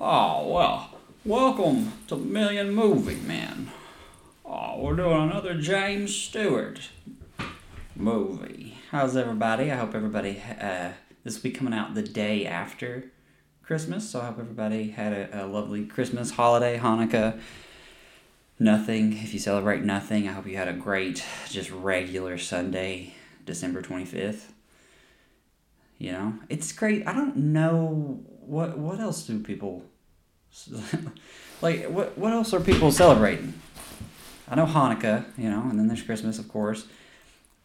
Oh, well, welcome to Million Movie Man. Oh, we're doing another James Stewart movie. How's everybody? I hope everybody, uh, this will be coming out the day after Christmas, so I hope everybody had a, a lovely Christmas, holiday, Hanukkah, nothing. If you celebrate nothing, I hope you had a great, just regular Sunday, December 25th. You know, it's great. I don't know what what else do people like what what else are people celebrating? I know Hanukkah, you know, and then there's Christmas, of course.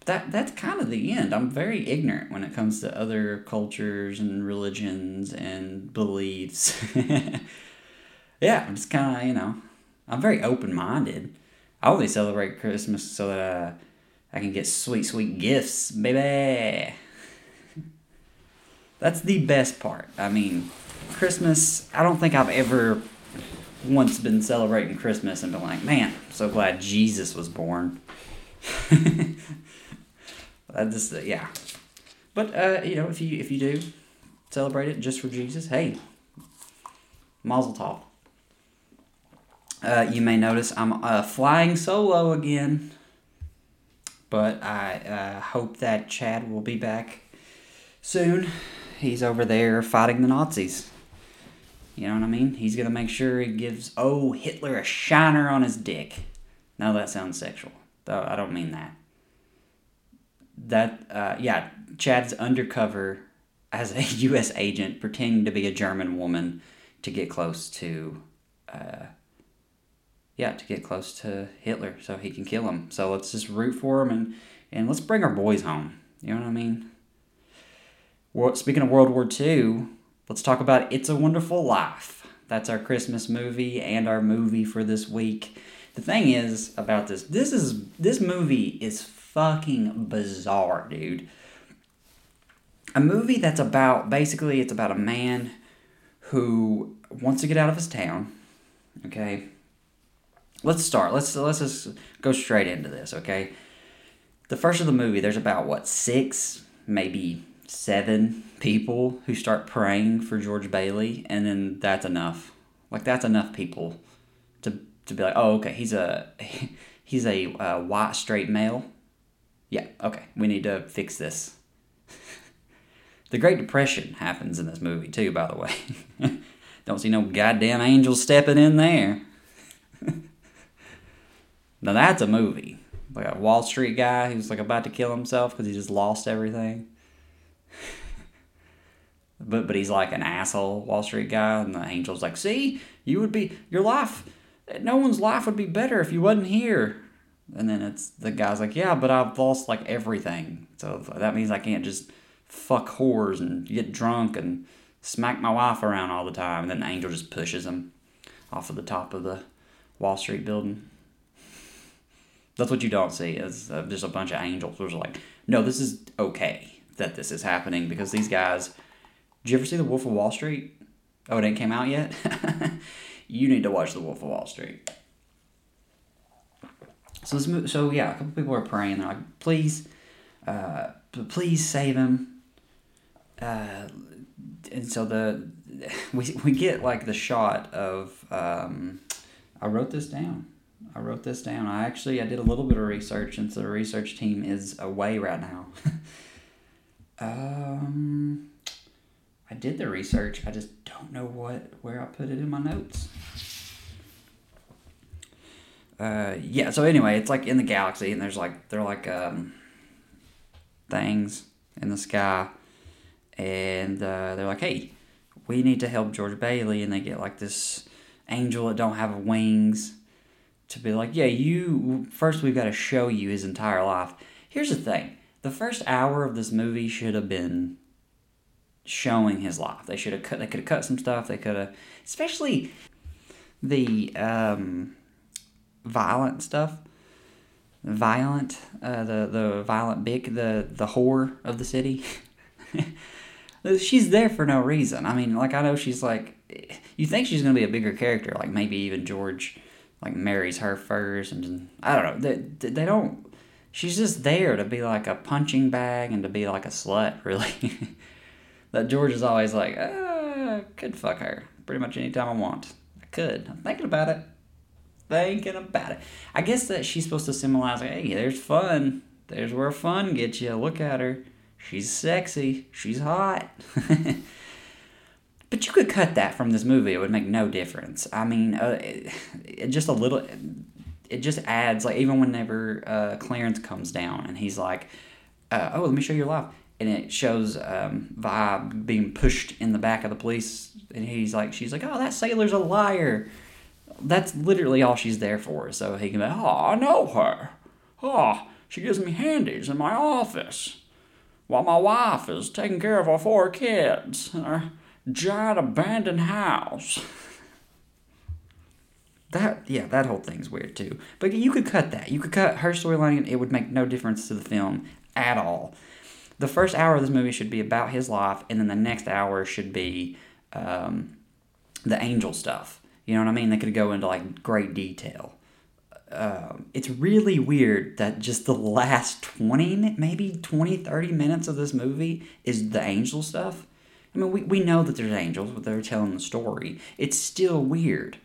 That that's kind of the end. I'm very ignorant when it comes to other cultures and religions and beliefs. yeah, I'm just kind of you know, I'm very open minded. I only celebrate Christmas so that uh, I can get sweet sweet gifts, baby. That's the best part. I mean, Christmas, I don't think I've ever once been celebrating Christmas and been like, man, I'm so glad Jesus was born. I just, uh, yeah. But, uh, you know, if you, if you do celebrate it just for Jesus, hey, mazel tov. Uh, you may notice I'm uh, flying solo again, but I uh, hope that Chad will be back soon he's over there fighting the Nazis. You know what I mean? He's gonna make sure he gives oh Hitler a shiner on his dick. Now that sounds sexual. Though I don't mean that. That uh, yeah, Chad's undercover as a U.S. agent pretending to be a German woman to get close to, uh, yeah, to get close to Hitler so he can kill him. So let's just root for him and and let's bring our boys home. You know what I mean? Speaking of World War II, let's talk about It's a Wonderful Life. That's our Christmas movie and our movie for this week. The thing is about this, this is this movie is fucking bizarre, dude. A movie that's about basically it's about a man who wants to get out of his town. Okay. Let's start. Let's let's just go straight into this, okay? The first of the movie, there's about what, six, maybe seven people who start praying for George Bailey, and then that's enough. Like that's enough people to to be like, oh, okay, he's a he's a uh, white straight male. Yeah, okay, we need to fix this. the Great Depression happens in this movie too, by the way. Don't see no goddamn angels stepping in there. now that's a movie. Like a Wall Street guy who's like about to kill himself because he just lost everything but but he's like an asshole Wall Street guy, and the angel's like, "See, you would be your life. No one's life would be better if you wasn't here." And then it's the guy's like, "Yeah, but I've lost like everything, so that means I can't just fuck whores and get drunk and smack my wife around all the time." And then the angel just pushes him off of the top of the Wall Street building. That's what you don't see is uh, just a bunch of angels who's like, "No, this is okay that this is happening because these guys." Did you ever see The Wolf of Wall Street? Oh, it ain't came out yet? you need to watch The Wolf of Wall Street. So this, so yeah, a couple people are praying. They're like, please, uh, please save him. Uh, and so the we we get like the shot of um, I wrote this down. I wrote this down. I actually I did a little bit of research, and so the research team is away right now. um, I did the research. I just don't know what where I put it in my notes. Uh, yeah. So anyway, it's like in the galaxy, and there's like they're like um, things in the sky, and uh, they're like, "Hey, we need to help George Bailey," and they get like this angel that don't have wings to be like, "Yeah, you first. We've got to show you his entire life." Here's the thing: the first hour of this movie should have been showing his life. They should have cut. They could have cut some stuff. They could have, especially the um, violent stuff. Violent, uh, the the violent big, the the whore of the city. she's there for no reason. I mean, like I know she's like, you think she's gonna be a bigger character, like maybe even George, like marries her first, and I don't know. They they don't. She's just there to be like a punching bag and to be like a slut, really that George is always like, ah, could fuck her pretty much anytime I want. I could. I'm thinking about it. Thinking about it. I guess that she's supposed to symbolize, like, hey, there's fun. There's where fun gets you. Look at her. She's sexy. She's hot. but you could cut that from this movie. It would make no difference. I mean, uh, it, it just a little. It just adds like even whenever uh, Clarence comes down and he's like, uh, "Oh, let me show you your life," and it shows um, Vibe being pushed in the back of the police, and he's like, "She's like, oh, that sailor's a liar." That's literally all she's there for. So he can be, "Oh, I know her. Oh, she gives me handies in my office." while my wife is taking care of our four kids in our giant abandoned house. That yeah, that whole thing's weird too. But you could cut that. You could cut her storyline, and it would make no difference to the film at all. The first hour of this movie should be about his life, and then the next hour should be um, the angel stuff. You know what I mean? They could go into like great detail. Um, it's really weird that just the last 20, maybe 20, 30 minutes of this movie is the angel stuff. I mean, we, we know that there's angels, but they're telling the story. It's still weird.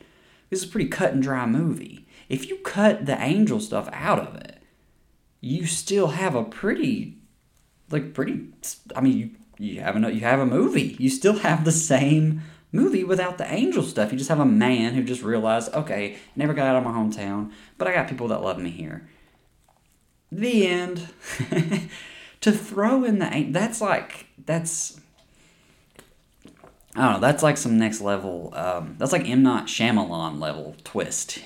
This is a pretty cut and dry movie. If you cut the angel stuff out of it, you still have a pretty, like, pretty, I mean, you, you, have, a, you have a movie. You still have the same movie without the angel stuff. You just have a man who just realized, okay, never got out of my hometown, but I got people that love me here. The end. to throw in the that's like that's I don't know. That's like some next level. Um, that's like M Night Shyamalan level twist.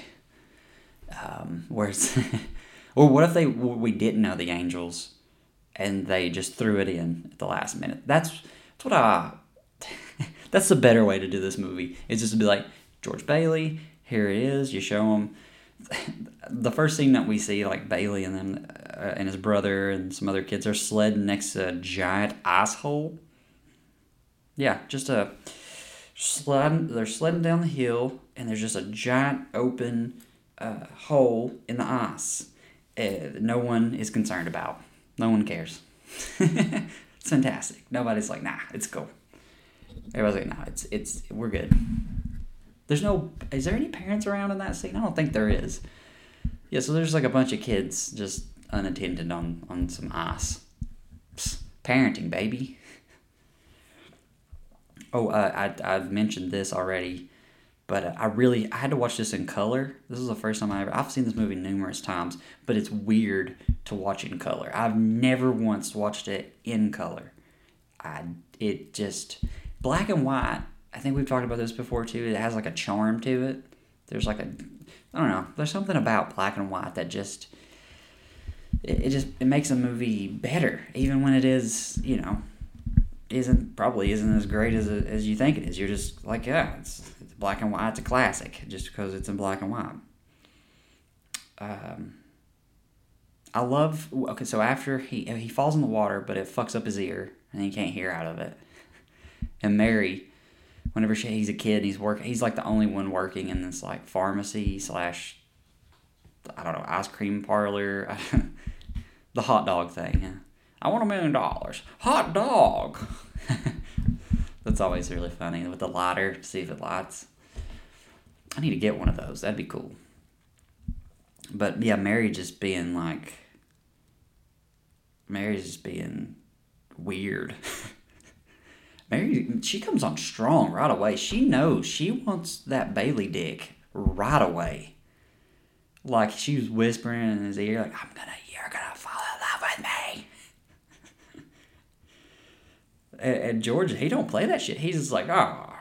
Um, whereas, or what if they we didn't know the angels, and they just threw it in at the last minute? That's that's what I that's the better way to do this movie. It's just to be like George Bailey. Here it is. You show him. The first scene that we see, like Bailey and them uh, and his brother and some other kids are sledding next to a giant ice hole. Yeah, just a sliding. They're sledding down the hill, and there's just a giant open uh, hole in the ice. Uh, no one is concerned about. No one cares. it's fantastic. Nobody's like, nah, it's cool. Everybody's like, no, it's it's we're good. There's no. Is there any parents around in that scene? I don't think there is. Yeah, so there's like a bunch of kids just unattended on on some ice. Psst, parenting, baby. Oh, uh, I I've mentioned this already, but I really I had to watch this in color. This is the first time I ever. I've seen this movie numerous times, but it's weird to watch in color. I've never once watched it in color. I it just black and white. I think we've talked about this before too. It has like a charm to it. There's like a, I don't know. There's something about black and white that just, it, it just it makes a movie better, even when it is you know, isn't probably isn't as great as as you think it is. You're just like yeah, it's, it's black and white. It's a classic just because it's in black and white. Um. I love okay. So after he he falls in the water, but it fucks up his ear, and he can't hear out of it and Mary, whenever she, he's a kid, he's working. He's like the only one working in this like pharmacy slash, I don't know, ice cream parlor, the hot dog thing. Yeah. I want a million dollars. Hot dog. That's always really funny with the lighter to see if it lights. I need to get one of those. That'd be cool. But yeah, Mary just being like, Mary's just being weird. Mary, she comes on strong right away. She knows she wants that Bailey dick right away. Like she was whispering in his ear, like, I'm gonna, you're gonna fall in love with me. And, and George, he don't play that shit. He's just like, oh,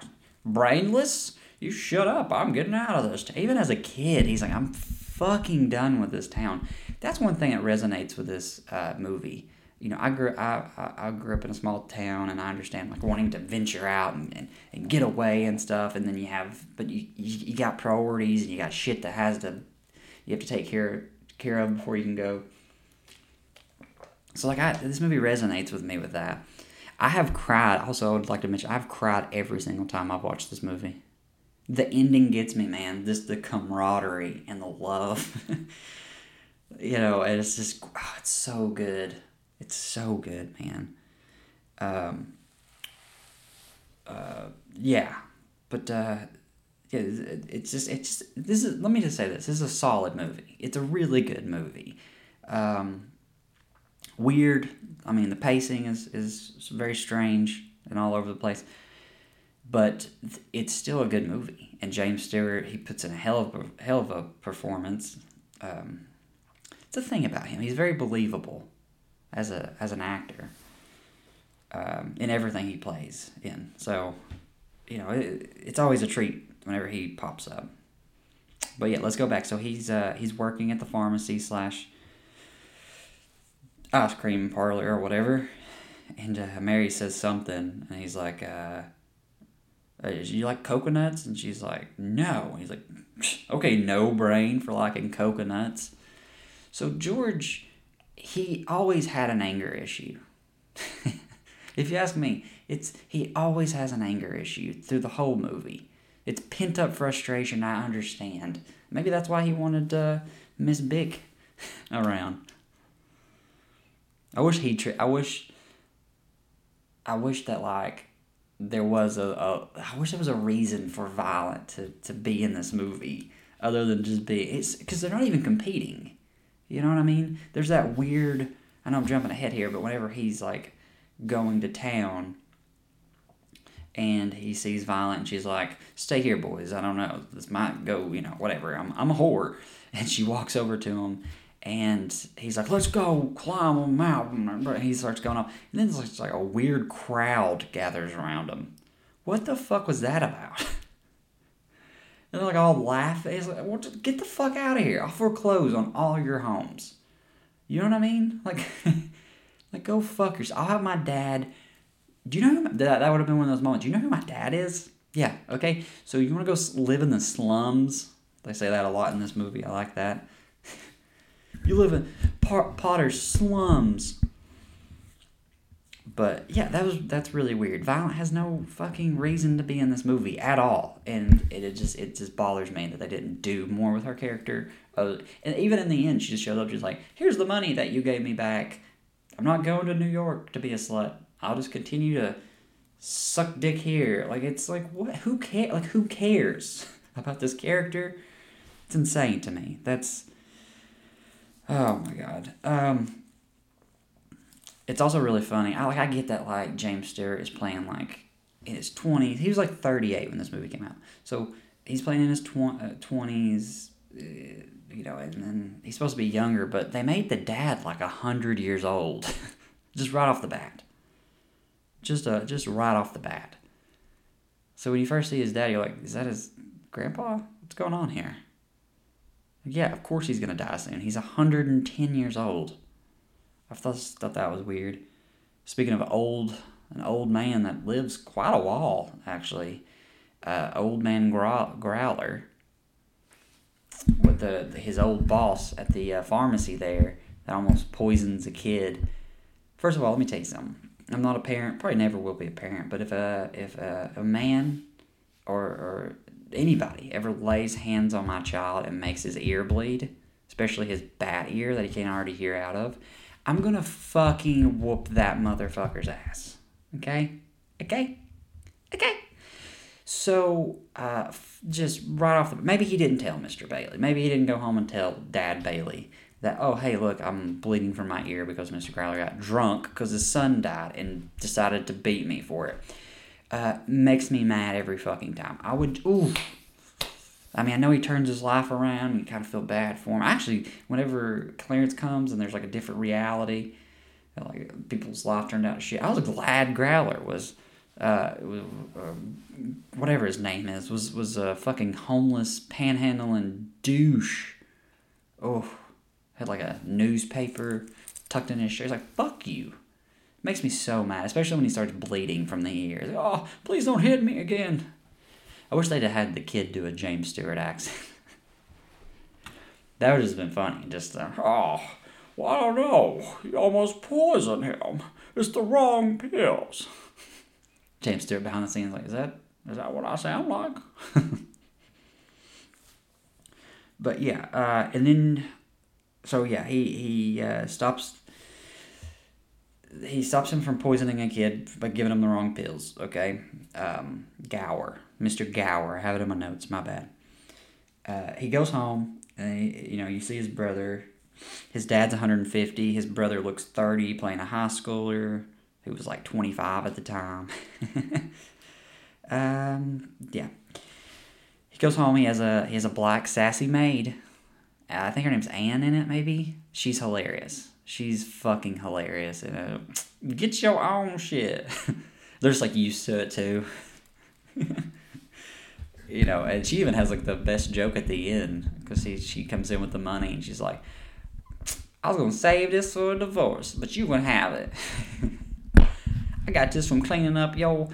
brainless. You shut up. I'm getting out of this. Even as a kid, he's like, I'm fucking done with this town. That's one thing that resonates with this uh, movie you know, I grew I, I, grew up in a small town, and I understand like wanting to venture out and, and, and get away and stuff. And then you have, but you, you, you got priorities, and you got shit that has to you have to take care care of before you can go. So like I, this movie resonates with me with that. I have cried. Also, I would like to mention I've cried every single time I've watched this movie. The ending gets me, man. Just the camaraderie and the love. you know, and it's just oh, it's so good. It's so good, man. Um, uh, yeah, but uh, yeah, it's just it's just, this is. Let me just say this: this is a solid movie. It's a really good movie. Um, weird. I mean, the pacing is is very strange and all over the place, but it's still a good movie. And James Stewart, he puts in a hell of a hell of a performance. Um, it's a thing about him; he's very believable as a as an actor um, in everything he plays in. So, you know, it, it's always a treat whenever he pops up. But yeah, let's go back. So he's uh, he's working at the pharmacy slash ice cream parlor or whatever, and uh, Mary says something, and he's like, uh, uh "You like coconuts?" And she's like, "No." And he's like, "Okay, no brain for liking coconuts." So George, he always had an anger issue. if you ask me, it's he always has an anger issue through the whole movie. It's pent up frustration. I understand. Maybe that's why he wanted uh, Miss Bick around. I wish he. Tri- I wish. I wish that like there was a, a. I wish there was a reason for Violet to to be in this movie other than just be. It's because they're not even competing. You know what I mean? There's that weird. I know I'm jumping ahead here, but whenever he's like going to town and he sees Violet and she's like, Stay here, boys. I don't know. This might go, you know, whatever. I'm, I'm a whore. And she walks over to him and he's like, Let's go climb a mountain. And he starts going up, And then it's like a weird crowd gathers around him. What the fuck was that about? and they're like all laughing. He's like, well, Get the fuck out of here. I'll foreclose on all your homes. You know what I mean? Like, like go fuck yourself. I'll have my dad do you know my, that, that would have been one of those moments? Do you know who my dad is? Yeah, okay. So you want to go live in the slums? They say that a lot in this movie. I like that. You live in Potter's slums. But yeah, that was that's really weird. Violet has no fucking reason to be in this movie at all, and it, it just it just bothers me that they didn't do more with her character. Uh, and even in the end, she just showed up. She's like, "Here's the money that you gave me back. I'm not going to New York to be a slut." I'll just continue to suck dick here. Like it's like what? Who care? Like who cares about this character? It's insane to me. That's oh my god. Um, it's also really funny. I like I get that like James Stewart is playing like in his twenties. He was like thirty eight when this movie came out. So he's playing in his uh, twenties. Uh, you know, and then he's supposed to be younger, but they made the dad like a hundred years old, just right off the bat just uh, just right off the bat. So when you first see his dad, you're like, is that his grandpa? What's going on here? Yeah, of course he's gonna die soon. He's 110 years old. I thought, thought that was weird. Speaking of old, an old man that lives quite a while, actually. Uh, old man Grow- Growler with the, his old boss at the uh, pharmacy there that almost poisons a kid. First of all, let me tell you something. I'm not a parent, probably never will be a parent, but if a if a, a man or or anybody ever lays hands on my child and makes his ear bleed, especially his bat ear that he can't already hear out of, I'm gonna fucking whoop that motherfucker's ass. Okay? Okay? Okay? So, uh, just right off the maybe he didn't tell Mr. Bailey. Maybe he didn't go home and tell Dad Bailey that oh hey look I'm bleeding from my ear because Mr. Growler got drunk because his son died and decided to beat me for it. Uh, makes me mad every fucking time. I would ooh. I mean, I know he turns his life around. And you kind of feel bad for him. Actually, whenever Clarence comes and there's like a different reality, like people's life turned out shit. I was glad Growler was, uh, was uh, whatever his name is, was was a fucking homeless panhandling douche. Oh, had like a newspaper tucked in his shirt. He's like, fuck you. Makes me so mad, especially when he starts bleeding from the ears. Oh, please don't hit me again. I wish they'd have had the kid do a James Stewart accent. that would have been funny. Just, uh, oh, well, I don't know. You almost poisoned him. It's the wrong pills. James Stewart behind the scenes, like, is that is that what I sound like? but yeah, uh, and then so yeah, he he uh, stops he stops him from poisoning a kid by giving him the wrong pills. Okay, um, Gower, Mister Gower. I have it in my notes. My bad. Uh, he goes home, and he, you know you see his brother. His dad's 150. His brother looks 30, playing a high schooler who was like 25 at the time. um, yeah. He goes home. He has a he has a black sassy maid. Uh, I think her name's Anne in it. Maybe she's hilarious. She's fucking hilarious. And get your own shit. They're just like used to it too. you know, and she even has like the best joke at the end because she she comes in with the money and she's like, "I was gonna save this for a divorce, but you gonna have it." I got this from cleaning up yo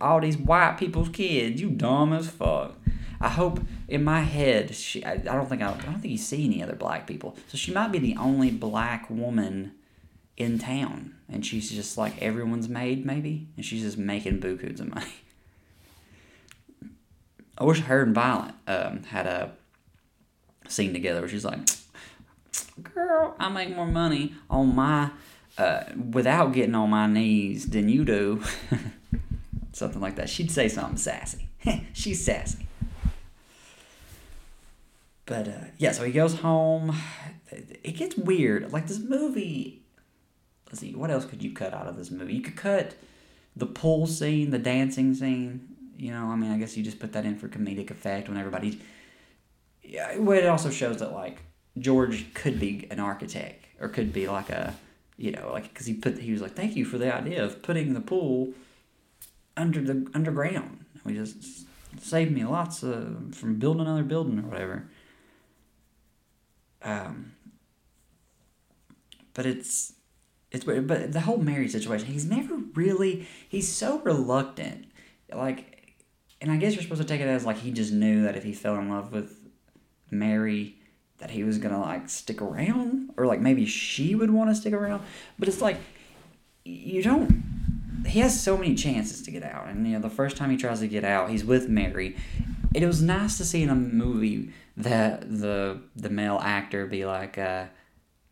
all these white people's kids. You dumb as fuck. I hope in my head she. I, I don't think I, I don't think you see any other black people. So she might be the only black woman in town, and she's just like everyone's maid maybe, and she's just making bukus of money. I wish her and Violet um, had a scene together where she's like, "Girl, I make more money on my." Uh, without getting on my knees than you do. something like that. She'd say something sassy. She's sassy. But uh, yeah, so he goes home. It gets weird. Like this movie. Let's see, what else could you cut out of this movie? You could cut the pool scene, the dancing scene. You know, I mean, I guess you just put that in for comedic effect when everybody's. Yeah, well, it also shows that like George could be an architect or could be like a you know, like because he put he was like, "Thank you for the idea of putting the pool under the underground." We just saved me lots of from building another building or whatever. Um, but it's it's but the whole Mary situation. He's never really he's so reluctant, like, and I guess you're supposed to take it as like he just knew that if he fell in love with Mary that he was gonna like stick around or like maybe she would want to stick around but it's like you don't he has so many chances to get out and you know the first time he tries to get out he's with mary it was nice to see in a movie that the the male actor be like uh,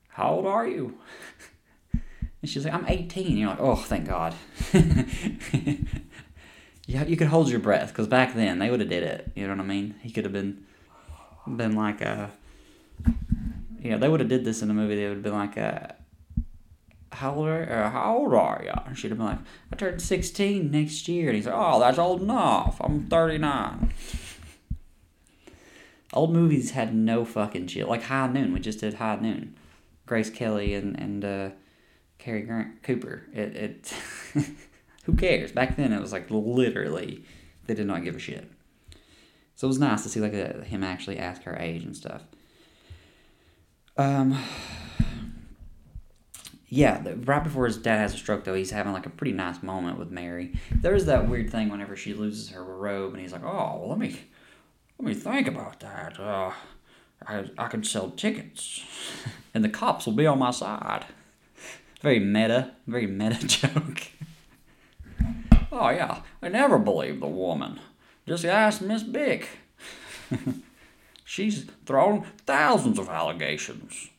how old are you and she's like i'm 18 and you're like oh thank god yeah you could hold your breath because back then they would have did it you know what i mean he could have been been like a you know, they would have did this in the movie. They would have been like, uh, "How old are uh, How old are you?" And she'd have been like, "I turned sixteen next year." And he's like, "Oh, that's old enough. I'm 39. Old movies had no fucking chill. Like High Noon, we just did High Noon. Grace Kelly and and uh, Cary Grant Cooper. It it. who cares? Back then, it was like literally, they did not give a shit. So it was nice to see like a, him actually ask her age and stuff. Um, yeah, right before his dad has a stroke, though, he's having like a pretty nice moment with Mary. There's that weird thing whenever she loses her robe, and he's like, "Oh, well, let me, let me think about that. Uh, I I could sell tickets, and the cops will be on my side." Very meta, very meta joke. oh yeah, I never believed the woman. Just ask Miss Bick. She's thrown thousands of allegations,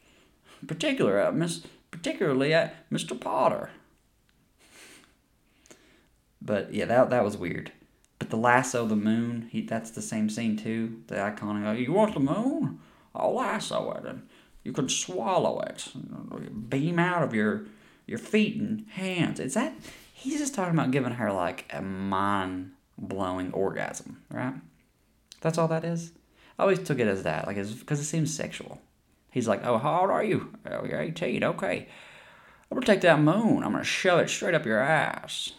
particular at Miss, particularly at Mr. Potter. But yeah, that that was weird. But the lasso the moon, he that's the same scene too. The iconic, oh, you want the moon? I'll lasso it, and you can swallow it, beam out of your your feet and hands. Is that he's just talking about giving her like a mind blowing orgasm, right? That's all that is. I always took it as that, like, because it seems sexual. He's like, "Oh, how old are you? Oh, you're 18. Okay, I'm gonna take that moon. I'm gonna shove it straight up your ass."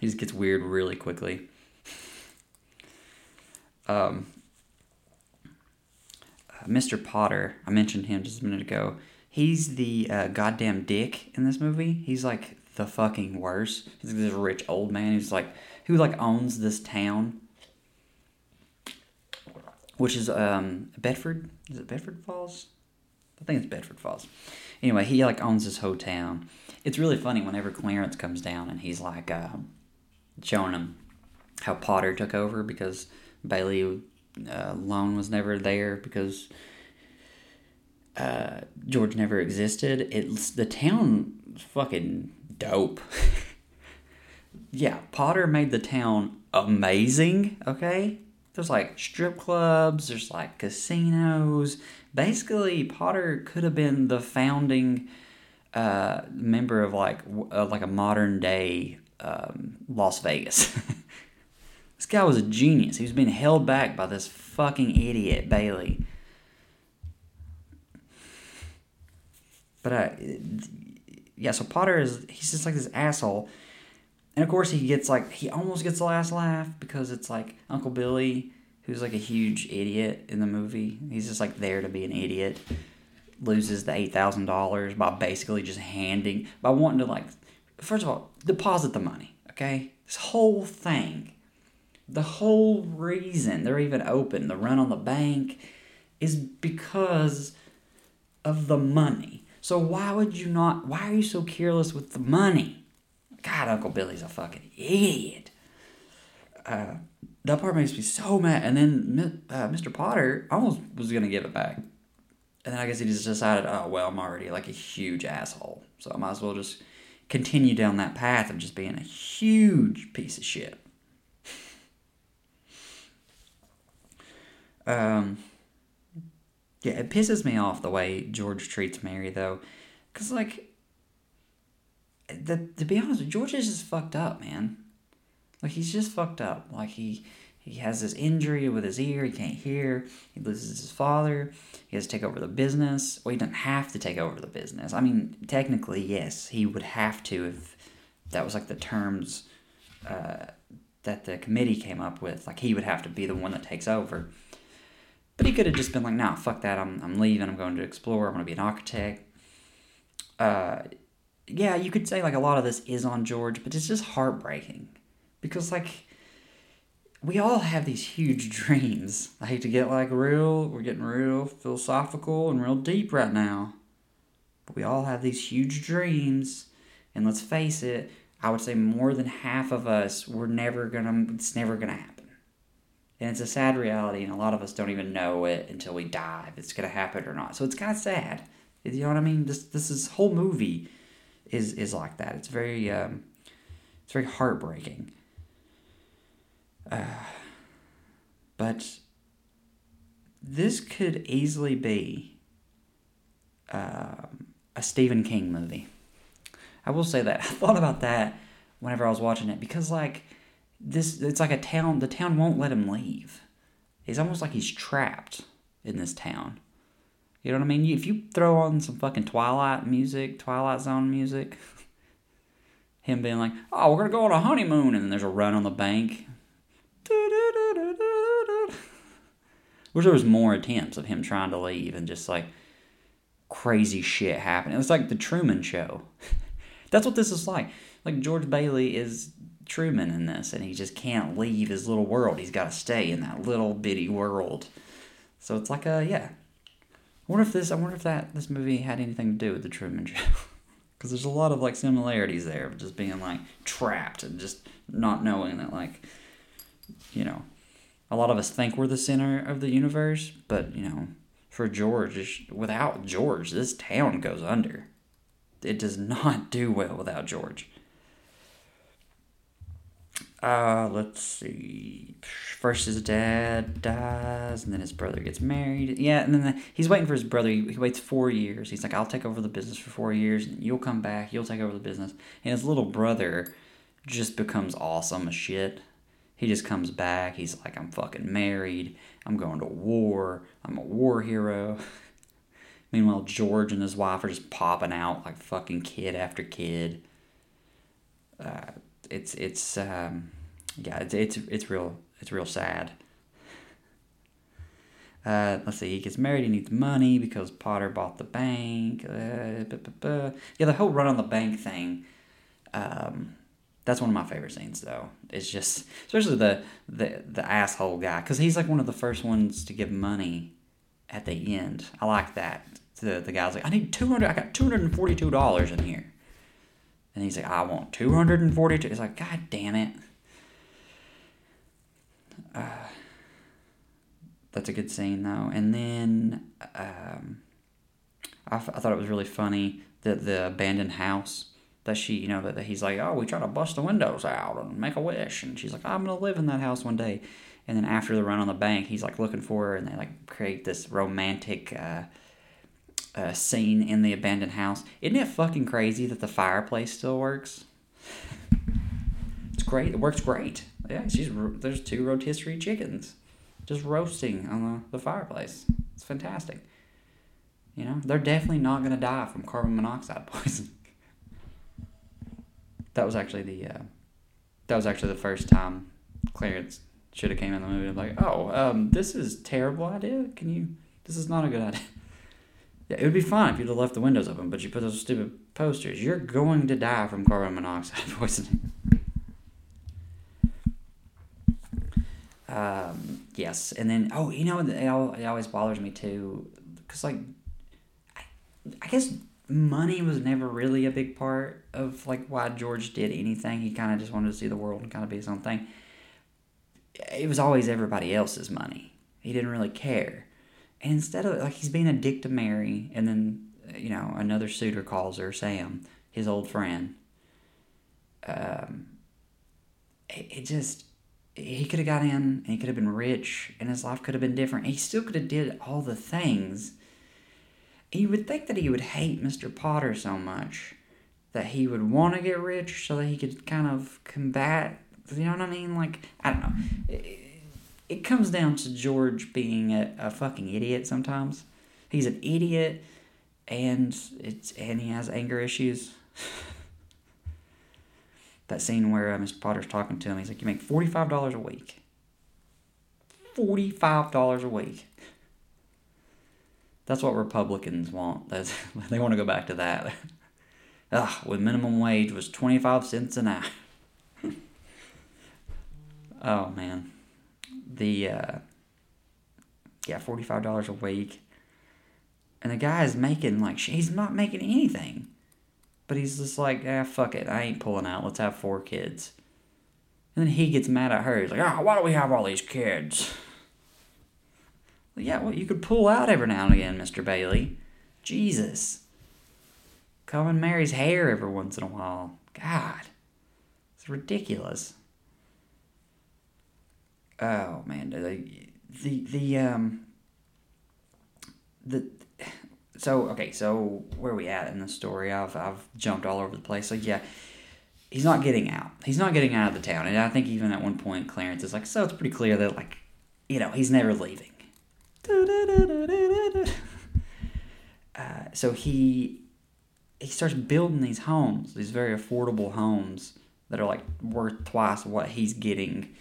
He just gets weird really quickly. Um, uh, Mr. Potter, I mentioned him just a minute ago. He's the uh, goddamn dick in this movie. He's like the fucking worst. He's this rich old man who's like who like owns this town which is um, Bedford. Is it Bedford Falls? I think it's Bedford Falls. Anyway, he like owns this whole town. It's really funny whenever Clarence comes down and he's like uh, showing him how Potter took over because Bailey uh, Loan was never there because uh, George never existed. It's the town fucking dope. yeah, Potter made the town amazing, okay? There's like strip clubs, there's like casinos. Basically, Potter could have been the founding uh, member of like uh, like a modern day um, Las Vegas. this guy was a genius. He was being held back by this fucking idiot Bailey. But uh, yeah, so Potter is he's just like this asshole, and of course he gets like he almost gets the last laugh because it's like Uncle Billy who's like a huge idiot in the movie. He's just like there to be an idiot. Loses the eight thousand dollars by basically just handing by wanting to like first of all deposit the money. Okay, this whole thing, the whole reason they're even open, the run on the bank, is because of the money. So why would you not? Why are you so careless with the money? God, Uncle Billy's a fucking idiot. Uh, that part makes me so mad. And then uh, Mr. Potter almost was gonna give it back, and then I guess he just decided, oh well, I'm already like a huge asshole, so I might as well just continue down that path of just being a huge piece of shit. Um, yeah, it pisses me off the way George treats Mary though, cause like, the, to be honest, George is just fucked up, man. Like he's just fucked up. Like he he has this injury with his ear. He can't hear. He loses his father. He has to take over the business. Well, he doesn't have to take over the business. I mean, technically, yes, he would have to if that was like the terms uh, that the committee came up with. Like he would have to be the one that takes over. But he could have just been like, "Nah, fuck that. I'm I'm leaving. I'm going to explore. I'm going to be an architect." Uh, yeah, you could say like a lot of this is on George, but it's just heartbreaking because like we all have these huge dreams. I hate to get like real, we're getting real philosophical and real deep right now. But we all have these huge dreams, and let's face it, I would say more than half of us we're never gonna it's never gonna happen. And it's a sad reality, and a lot of us don't even know it until we die if it's gonna happen or not. So it's kind of sad. You know what I mean? This this is whole movie is is like that. It's very um, it's very heartbreaking. Uh, but this could easily be um, a Stephen King movie. I will say that I thought about that whenever I was watching it because like this it's like a town the town won't let him leave. It's almost like he's trapped in this town. You know what I mean? If you throw on some fucking Twilight music, Twilight Zone music, him being like, "Oh, we're gonna go on a honeymoon," and then there's a run on the bank, Wish there was more attempts of him trying to leave and just like crazy shit happening. It was like the Truman Show. That's what this is like. Like George Bailey is Truman in this, and he just can't leave his little world. He's got to stay in that little bitty world. So it's like a yeah. I wonder if this. I wonder if that this movie had anything to do with the Truman Show. Because there's a lot of like similarities there, of just being like trapped and just not knowing that like you know, a lot of us think we're the center of the universe, but, you know, for George, without George, this town goes under. It does not do well without George. Uh, let's see. First, his dad dies, and then his brother gets married. Yeah, and then the, he's waiting for his brother. He, he, waits four years. He's like, "I'll take over the business for four years, and you'll come back. You'll take over the business." And his little brother just becomes awesome as shit. He just comes back. He's like, I'm fucking married. I'm going to war. I'm a war hero. Meanwhile, George and his wife are just popping out like fucking kid after kid. Uh, it's it's um, yeah, it's it's it's real it's real sad. Uh, let's see, he gets married, he needs money because Potter bought the bank. Uh, yeah, the whole run on the bank thing. Um, that's one of my favorite scenes, though. It's just, especially the the the asshole guy, because he's like one of the first ones to give money at the end. I like that. The the guy's like, I need two hundred. I got two hundred and forty two dollars in here, and he's like, I want two hundred and forty two. It's like, God damn it. Uh, that's a good scene though, and then um, I, f- I thought it was really funny that the abandoned house that she, you know, that, that he's like, oh, we try to bust the windows out and make a wish, and she's like, I'm gonna live in that house one day. And then after the run on the bank, he's like looking for her, and they like create this romantic uh, uh, scene in the abandoned house. Isn't it fucking crazy that the fireplace still works? It's great. It works great. Yeah, she's there's two rotisserie chickens just roasting on the, the fireplace. It's fantastic. You know, they're definitely not gonna die from carbon monoxide poisoning. That was actually the uh, that was actually the first time Clarence should have came in the movie. I'm Like, oh, um, this is terrible idea. Can you? This is not a good idea. Yeah, it would be fine if you'd have left the windows open, but you put those stupid posters. You're going to die from carbon monoxide poisoning. Um, yes, and then oh, you know, it, always bothers me too, because like, I, I guess money was never really a big part of like why George did anything. He kind of just wanted to see the world and kind of be his own thing. It was always everybody else's money. He didn't really care, and instead of like he's being a dick to Mary, and then you know another suitor calls her Sam, his old friend. Um, it, it just he could have got in and he could have been rich and his life could have been different. He still could have did all the things. You would think that he would hate Mr. Potter so much that he would want to get rich so that he could kind of combat. You know what I mean? Like I don't know. It, it comes down to George being a, a fucking idiot sometimes. He's an idiot, and it's and he has anger issues. that scene where uh, Mr. Potter's talking to him. He's like, "You make forty five dollars a week. Forty five dollars a week. That's what Republicans want. That's they want to go back to that. Ugh, when minimum wage was twenty five cents an hour. oh man, the uh, yeah, forty five dollars a week, and the guy is making like he's not making anything. But he's just like, ah, fuck it. I ain't pulling out. Let's have four kids. And then he gets mad at her. He's like, ah, oh, why do we have all these kids? Yeah, well, you could pull out every now and again, Mr. Bailey. Jesus. Combing Mary's hair every once in a while. God. It's ridiculous. Oh, man. The, the, the, um, the, so okay, so where are we at in the story? I've I've jumped all over the place. So yeah, he's not getting out. He's not getting out of the town, and I think even at one point Clarence is like, so it's pretty clear that like, you know, he's never leaving. Uh, so he he starts building these homes, these very affordable homes that are like worth twice what he's getting.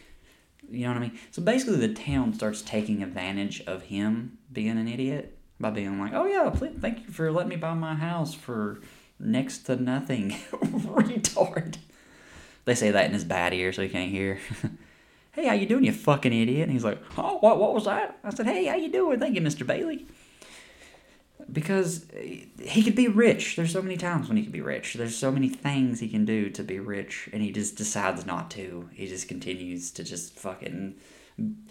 You know what I mean? So basically, the town starts taking advantage of him being an idiot by being like, "Oh yeah, please, thank you for letting me buy my house for next to nothing." Retard. They say that in his bad ear, so he can't hear. hey, how you doing, you fucking idiot? And he's like, "Oh, what? What was that?" I said, "Hey, how you doing? Thank you, Mister Bailey." Because he could be rich. There's so many times when he could be rich. There's so many things he can do to be rich, and he just decides not to. He just continues to just fucking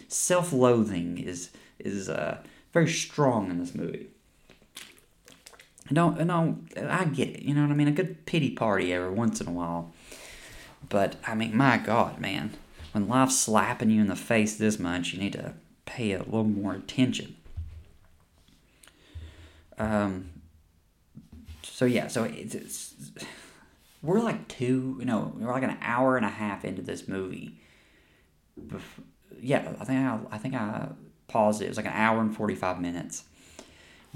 self-loathing is is uh very strong in this movie. I don't, I I get it. You know what I mean? A good pity party every once in a while. But I mean, my God, man, when life's slapping you in the face this much, you need to pay a little more attention. Um. So yeah, so it's, it's we're like two, you know, we're like an hour and a half into this movie. yeah, I think I, I think I paused it. It was like an hour and 45 minutes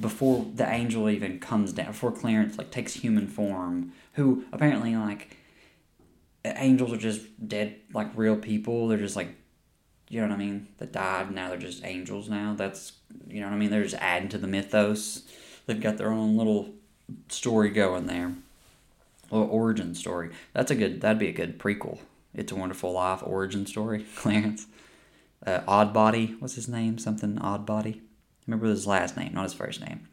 before the angel even comes down, before Clarence like takes human form, who apparently like angels are just dead like real people. They're just like you know what I mean? That died, now they're just angels now. That's you know what I mean? They're just adding to the mythos. They've got their own little story going there. Little origin story. That's a good that'd be a good prequel. It's a Wonderful Life origin story, Clarence uh, Odbody. What's his name? Something Odbody. Remember his last name, not his first name.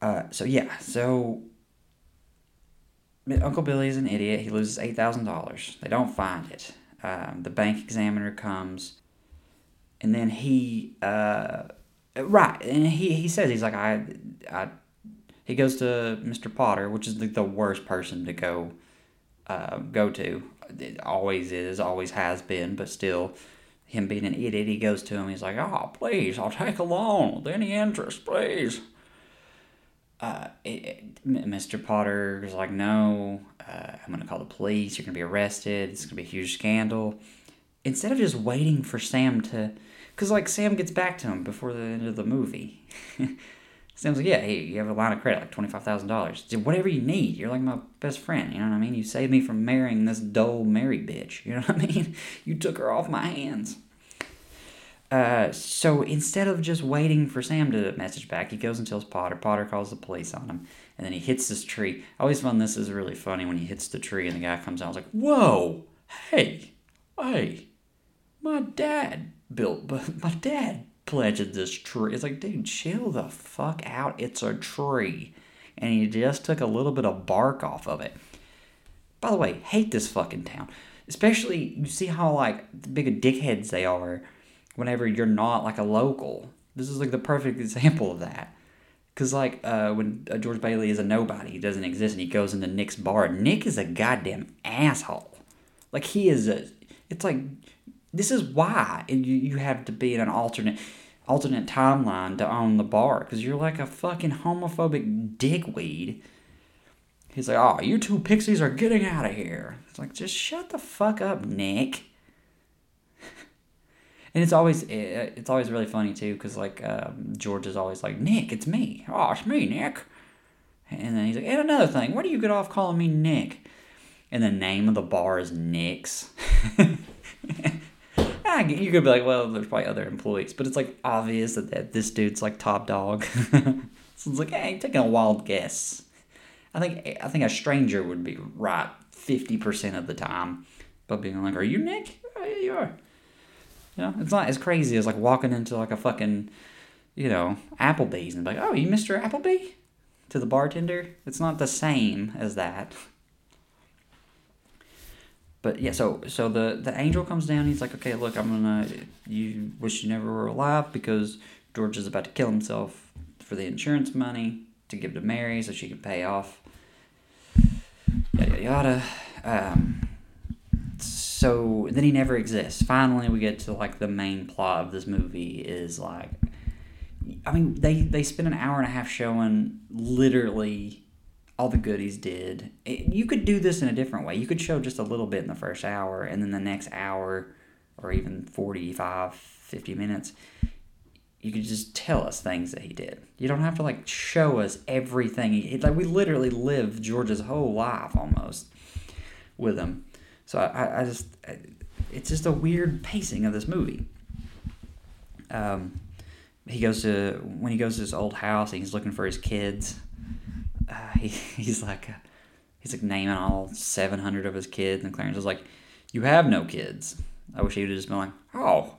Uh, so yeah, so Uncle Billy is an idiot. He loses eight thousand dollars. They don't find it. Um, the bank examiner comes, and then he uh, Right, and he he says he's like I, I, he goes to Mr. Potter, which is the, the worst person to go, uh, go to. It always is, always has been, but still, him being an idiot, he goes to him. He's like, "Oh, please, I'll take a loan with any interest, please." Uh, it, Mr. Potter like, "No, uh, I'm gonna call the police. You're gonna be arrested. It's gonna be a huge scandal." Instead of just waiting for Sam to because, like, Sam gets back to him before the end of the movie. Sam's like, yeah, hey, you have a line of credit, like $25,000. Whatever you need. You're like my best friend, you know what I mean? You saved me from marrying this dull Mary bitch, you know what I mean? You took her off my hands. Uh, so instead of just waiting for Sam to message back, he goes and tells Potter. Potter calls the police on him, and then he hits this tree. I always found this is really funny when he hits the tree and the guy comes out. I was like, whoa, hey, hey, my dad built, my dad pledged this tree. It's like, dude, chill the fuck out. It's a tree. And he just took a little bit of bark off of it. By the way, hate this fucking town. Especially, you see how, like, big of dickheads they are whenever you're not, like, a local. This is, like, the perfect example of that. Because, like, uh, when uh, George Bailey is a nobody, he doesn't exist, and he goes into Nick's bar, Nick is a goddamn asshole. Like, he is a. It's like this is why you, you have to be in an alternate alternate timeline to own the bar because you're like a fucking homophobic dickweed. He's like, oh, you two pixies are getting out of here. It's like, just shut the fuck up, Nick. And it's always it's always really funny too because like um, George is always like, Nick, it's me. Oh, it's me, Nick. And then he's like, and another thing, where do you get off calling me Nick? And the name of the bar is Nick's. Ah, you could be like, well, there's probably other employees, but it's like obvious that, that this dude's like top dog. so it's like, hey, taking a wild guess. I think I think a stranger would be right fifty percent of the time, but being like, "Are you Nick? Oh, yeah, you are." You know, it's not as crazy as like walking into like a fucking, you know, Applebee's and be like, "Oh, you Mister Applebee?" To the bartender, it's not the same as that but yeah, so so the the angel comes down. He's like, okay, look, I'm gonna. You wish you never were alive because George is about to kill himself for the insurance money to give to Mary so she can pay off. Yada yada yada. Um, so then he never exists. Finally, we get to like the main plot of this movie is like, I mean, they they spend an hour and a half showing literally all the goodies did. It, you could do this in a different way. You could show just a little bit in the first hour, and then the next hour, or even 45, 50 minutes, you could just tell us things that he did. You don't have to like show us everything. He, like we literally lived George's whole life almost with him. So I, I just, it's just a weird pacing of this movie. Um, he goes to when he goes to his old house, and he's looking for his kids uh, he, he's like, uh, he's like naming all 700 of his kids, and Clarence is like, you have no kids. I wish he would have just been like, oh,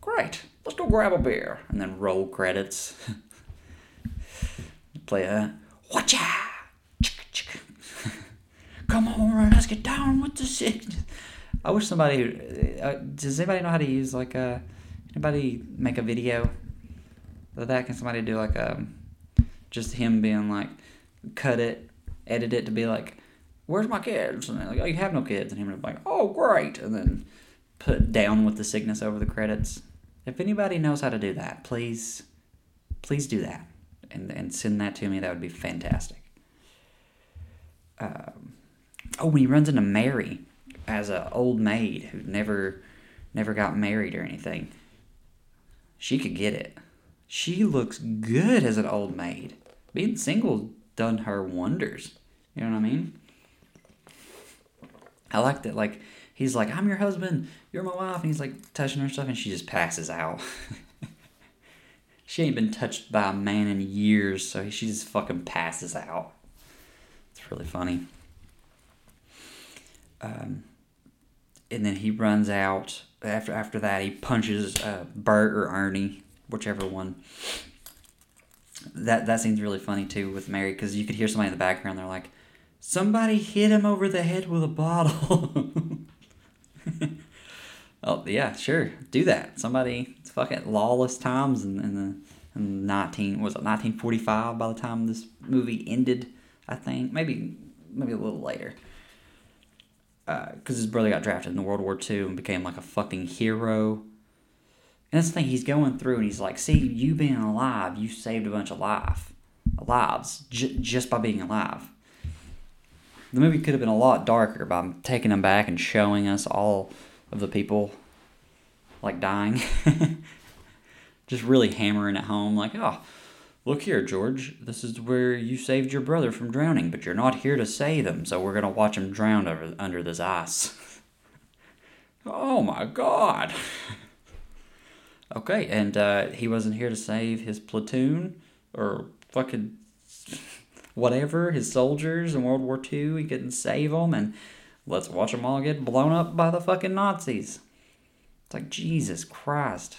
great, let's go grab a beer, and then roll credits. Play a watcha, come on, let's get down with the sickness. I wish somebody. Uh, does anybody know how to use like a? Uh, anybody make a video of that? Can somebody do like a? Um, just him being like, cut it, edit it to be like, "Where's my kids?" And like, "Oh, you have no kids," and him like, "Oh, great," and then put down with the sickness over the credits. If anybody knows how to do that, please, please do that and and send that to me. That would be fantastic. Um, oh, when he runs into Mary as an old maid who never never got married or anything, she could get it. She looks good as an old maid. Being single done her wonders. You know what I mean? I like that. Like he's like, "I'm your husband. You're my wife," and he's like touching her stuff, and she just passes out. she ain't been touched by a man in years, so she just fucking passes out. It's really funny. Um, and then he runs out. After after that, he punches uh, Bert or Ernie, whichever one that that seems really funny too with Mary because you could hear somebody in the background. They're like, "Somebody hit him over the head with a bottle." oh yeah, sure, do that. Somebody, it's fucking lawless times in, in the in 19 was it 1945 by the time this movie ended i think maybe maybe a little later because uh, his brother got drafted in world war ii and became like a fucking hero. And that's the thing he's going through and he's like see you being alive you saved a bunch of life lives j- just by being alive. The movie could have been a lot darker by taking them back and showing us all of the people like dying. Just really hammering it home like oh look here george this is where you saved your brother from drowning but you're not here to save him so we're going to watch him drown over, under this ice. Oh my god. Okay and uh, he wasn't here to save his platoon or fucking whatever his soldiers in world war ii he couldn't save them and let's watch them all get blown up by the fucking nazis. It's like jesus christ.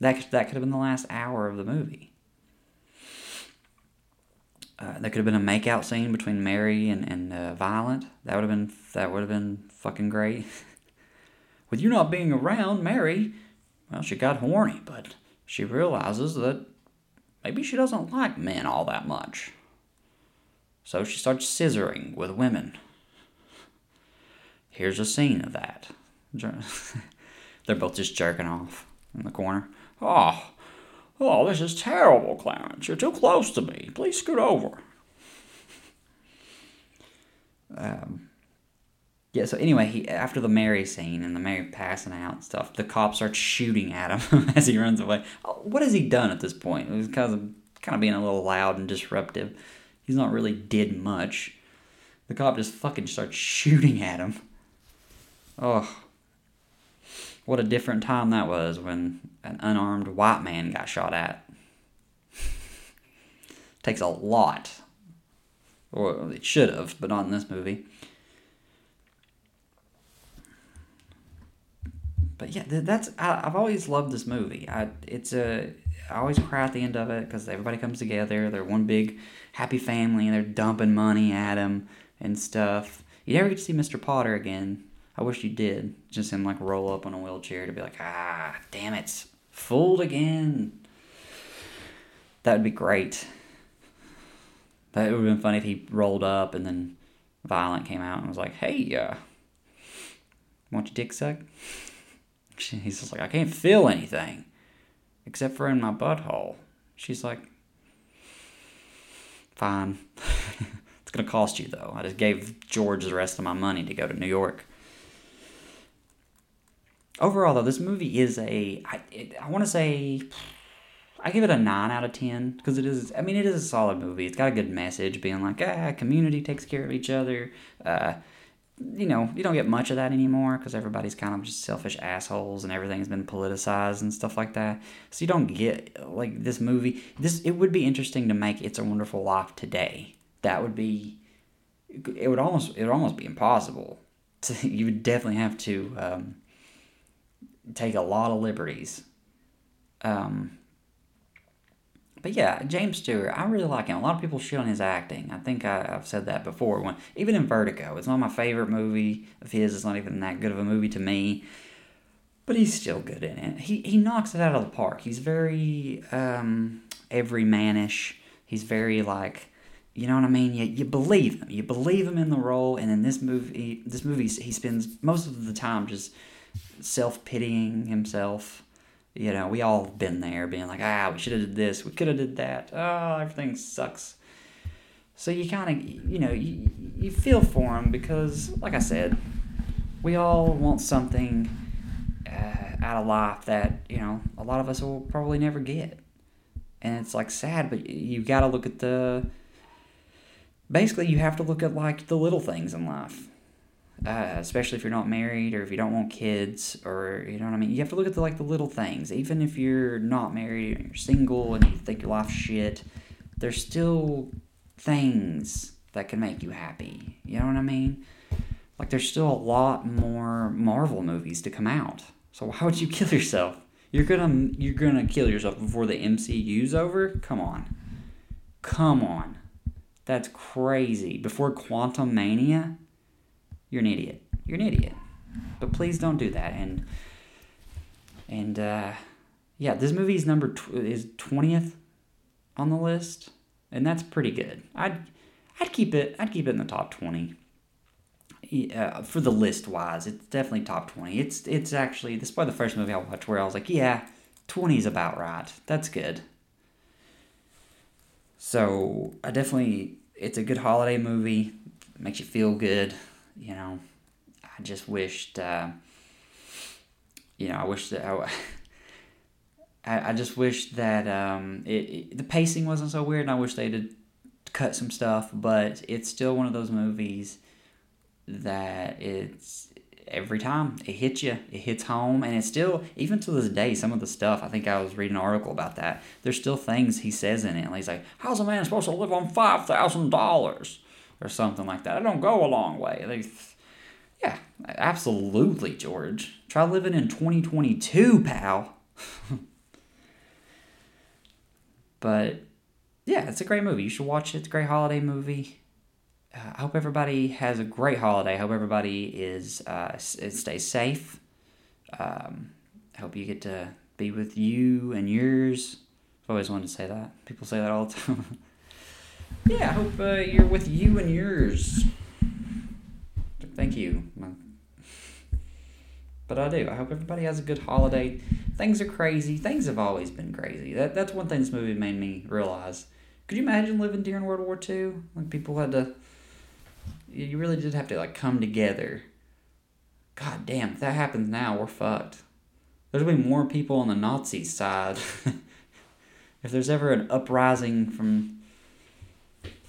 That, that could have been the last hour of the movie. Uh, there could have been a makeout scene between Mary and, and uh, Violet. That would have been that would have been fucking great. With you not being around, Mary, well, she got horny, but she realizes that maybe she doesn't like men all that much. So she starts scissoring with women. Here's a scene of that. They're both just jerking off in the corner. Oh, oh, this is terrible, Clarence. You're too close to me. Please scoot over. Um, yeah, so anyway, he after the Mary scene and the Mary passing out and stuff, the cop starts shooting at him as he runs away. Oh, what has he done at this point? Was kind of kind of being a little loud and disruptive. He's not really did much. The cop just fucking starts shooting at him. Oh, what a different time that was when an unarmed white man got shot at. Takes a lot. Or it should have, but not in this movie. But yeah, that's I, have always loved this movie. I it's a I always cry at the end of it because everybody comes together. They're one big happy family, and they're dumping money at him and stuff. You never get to see Mr. Potter again, I wish you did. Just him like roll up on a wheelchair to be like, ah, damn it, fooled again. That would be great. That would have been funny if he rolled up and then Violet came out and was like, hey, uh, want your dick sucked? He's just like, I can't feel anything except for in my butthole. She's like, fine. it's going to cost you, though. I just gave George the rest of my money to go to New York overall though this movie is a I, want to say I give it a 9 out of 10 because it is I mean it is a solid movie. It's got a good message being like ah community takes care of each other. Uh, you know, you don't get much of that anymore because everybody's kind of just selfish assholes and everything's been politicized and stuff like that. So you don't get like this movie. This it would be interesting to make It's a Wonderful Life today. That would be it would almost it would almost be impossible. To, you would definitely have to um, take a lot of liberties. Um, but yeah, James Stewart, I really like him. A lot of people shit on his acting. I think I, have said that before. When even in Vertigo, it's not my favorite movie of his. It's not even that good of a movie to me. But he's still good in it. He he knocks it out of the park. He's very um, everymanish. He's very like, you know what I mean. You you believe him. You believe him in the role. And in this movie, this movie, he spends most of the time just self pitying himself. You know, we all been there, being like, ah, we should have did this, we could have did that. Oh, everything sucks. So you kind of, you know, you, you feel for him because, like I said, we all want something uh, out of life that you know a lot of us will probably never get, and it's like sad, but you got to look at the. Basically, you have to look at like the little things in life uh, especially if you're not married or if you don't want kids or you know what I mean. You have to look at the like the little things. Even if you're not married and you're single and you think your life's shit, there's still things that can make you happy. You know what I mean? Like there's still a lot more Marvel movies to come out. So why would you kill yourself? You're gonna you're gonna kill yourself before the MCU's over? Come on. Come on. That's crazy. Before Quantumania? You're an idiot. You're an idiot. But please don't do that. And and uh, yeah, this movie's number tw- is twentieth on the list, and that's pretty good. I'd I'd keep it. I'd keep it in the top twenty. Yeah, for the list wise, it's definitely top twenty. It's it's actually this is probably the first movie I watched where I was like, yeah, twenty is about right. That's good. So I definitely, it's a good holiday movie. makes you feel good. You know, I just wished, uh, you know, I wish that I. I, just wish that um, it, it, the pacing wasn't so weird, and I wish they'd cut some stuff. But it's still one of those movies that it's every time it hits you, it hits home, and it's still even to this day. Some of the stuff I think I was reading an article about that. There's still things he says in it. Like he's like, "How's a man supposed to live on five thousand dollars?" Or something like that. I don't go a long way. Like, yeah, absolutely, George. Try living in 2022, pal. But yeah, it's a great movie. You should watch it. It's a great holiday movie. Uh, I hope everybody has a great holiday. I hope everybody is uh, stays safe. Um, I hope you get to be with you and yours. I've always wanted to say that. People say that all the time. Yeah, I hope uh, you're with you and yours. Thank you. But I do. I hope everybody has a good holiday. Things are crazy. Things have always been crazy. That that's one thing this movie made me realize. Could you imagine living during World War II? Like people had to. You really did have to like come together. God damn, if that happens now, we're fucked. There's gonna be more people on the Nazi side. if there's ever an uprising from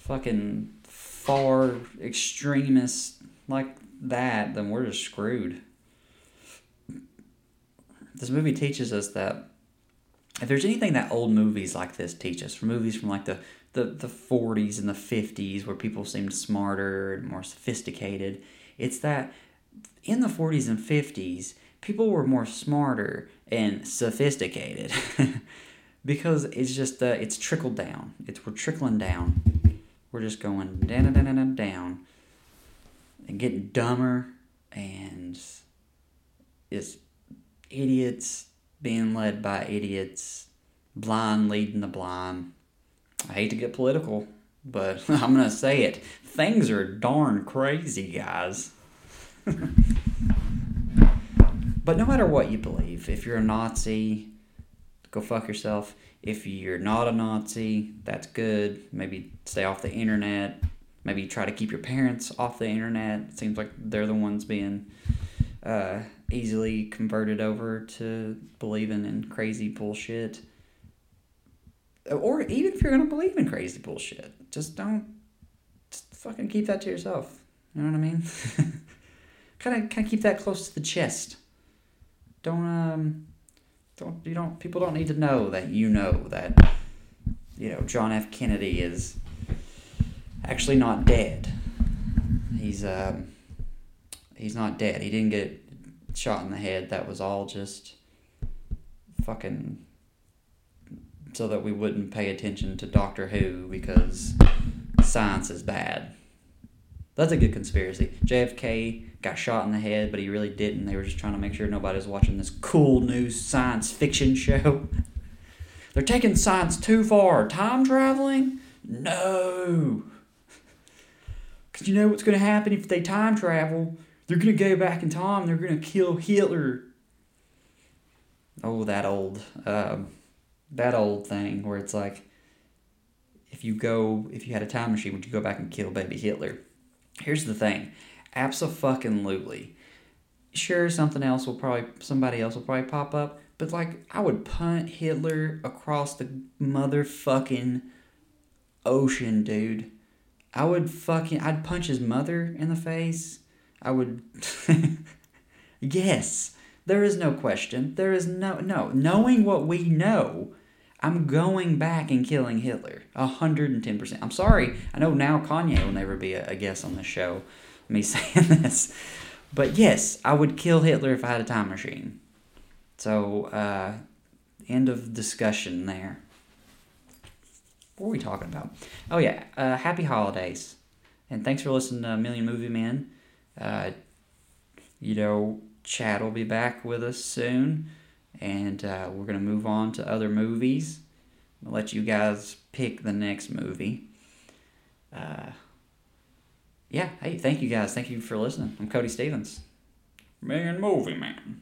fucking far extremists like that, then we're just screwed this movie teaches us that if there's anything that old movies like this teach us, from movies from like the, the, the 40s and the 50s where people seemed smarter and more sophisticated, it's that in the 40s and 50s, people were more smarter and sophisticated because it's just uh, it's trickled down. It's we're trickling down. We're just going down, down, down, down, and getting dumber, and it's idiots being led by idiots, blind leading the blind. I hate to get political, but I'm going to say it. Things are darn crazy, guys. but no matter what you believe, if you're a Nazi, go fuck yourself. If you're not a Nazi, that's good. Maybe stay off the internet. Maybe try to keep your parents off the internet. It seems like they're the ones being uh, easily converted over to believing in crazy bullshit. Or even if you're gonna believe in crazy bullshit, just don't just fucking keep that to yourself. You know what I mean? kind of kind of keep that close to the chest. Don't um don't you don't people don't need to know that you know that you know John F Kennedy is actually not dead. He's um he's not dead. He didn't get shot in the head. That was all just fucking so that we wouldn't pay attention to Doctor Who because science is bad. That's a good conspiracy. JFK got shot in the head, but he really didn't. They were just trying to make sure nobody was watching this cool new science fiction show. They're taking science too far. Time traveling? No. Because you know what's going to happen if they time travel? They're gonna go back in time. They're gonna kill Hitler. Oh, that old, um, that old thing where it's like, if you go, if you had a time machine, would you go back and kill baby Hitler? Here's the thing, apps are fucking absolutely. Sure, something else will probably, somebody else will probably pop up, but like, I would punt Hitler across the motherfucking ocean, dude. I would fucking, I'd punch his mother in the face. I would. yes, there is no question. There is no. No. Knowing what we know, I'm going back and killing Hitler. 110%. I'm sorry. I know now Kanye will never be a, a guest on the show, me saying this. But yes, I would kill Hitler if I had a time machine. So, uh, end of discussion there. What are we talking about? Oh, yeah. Uh, happy holidays. And thanks for listening to Million Movie Man. Uh, you know, Chad will be back with us soon, and uh, we're gonna move on to other movies. I'll let you guys pick the next movie. Uh, yeah, hey, thank you guys. Thank you for listening. I'm Cody Stevens. Man, movie man.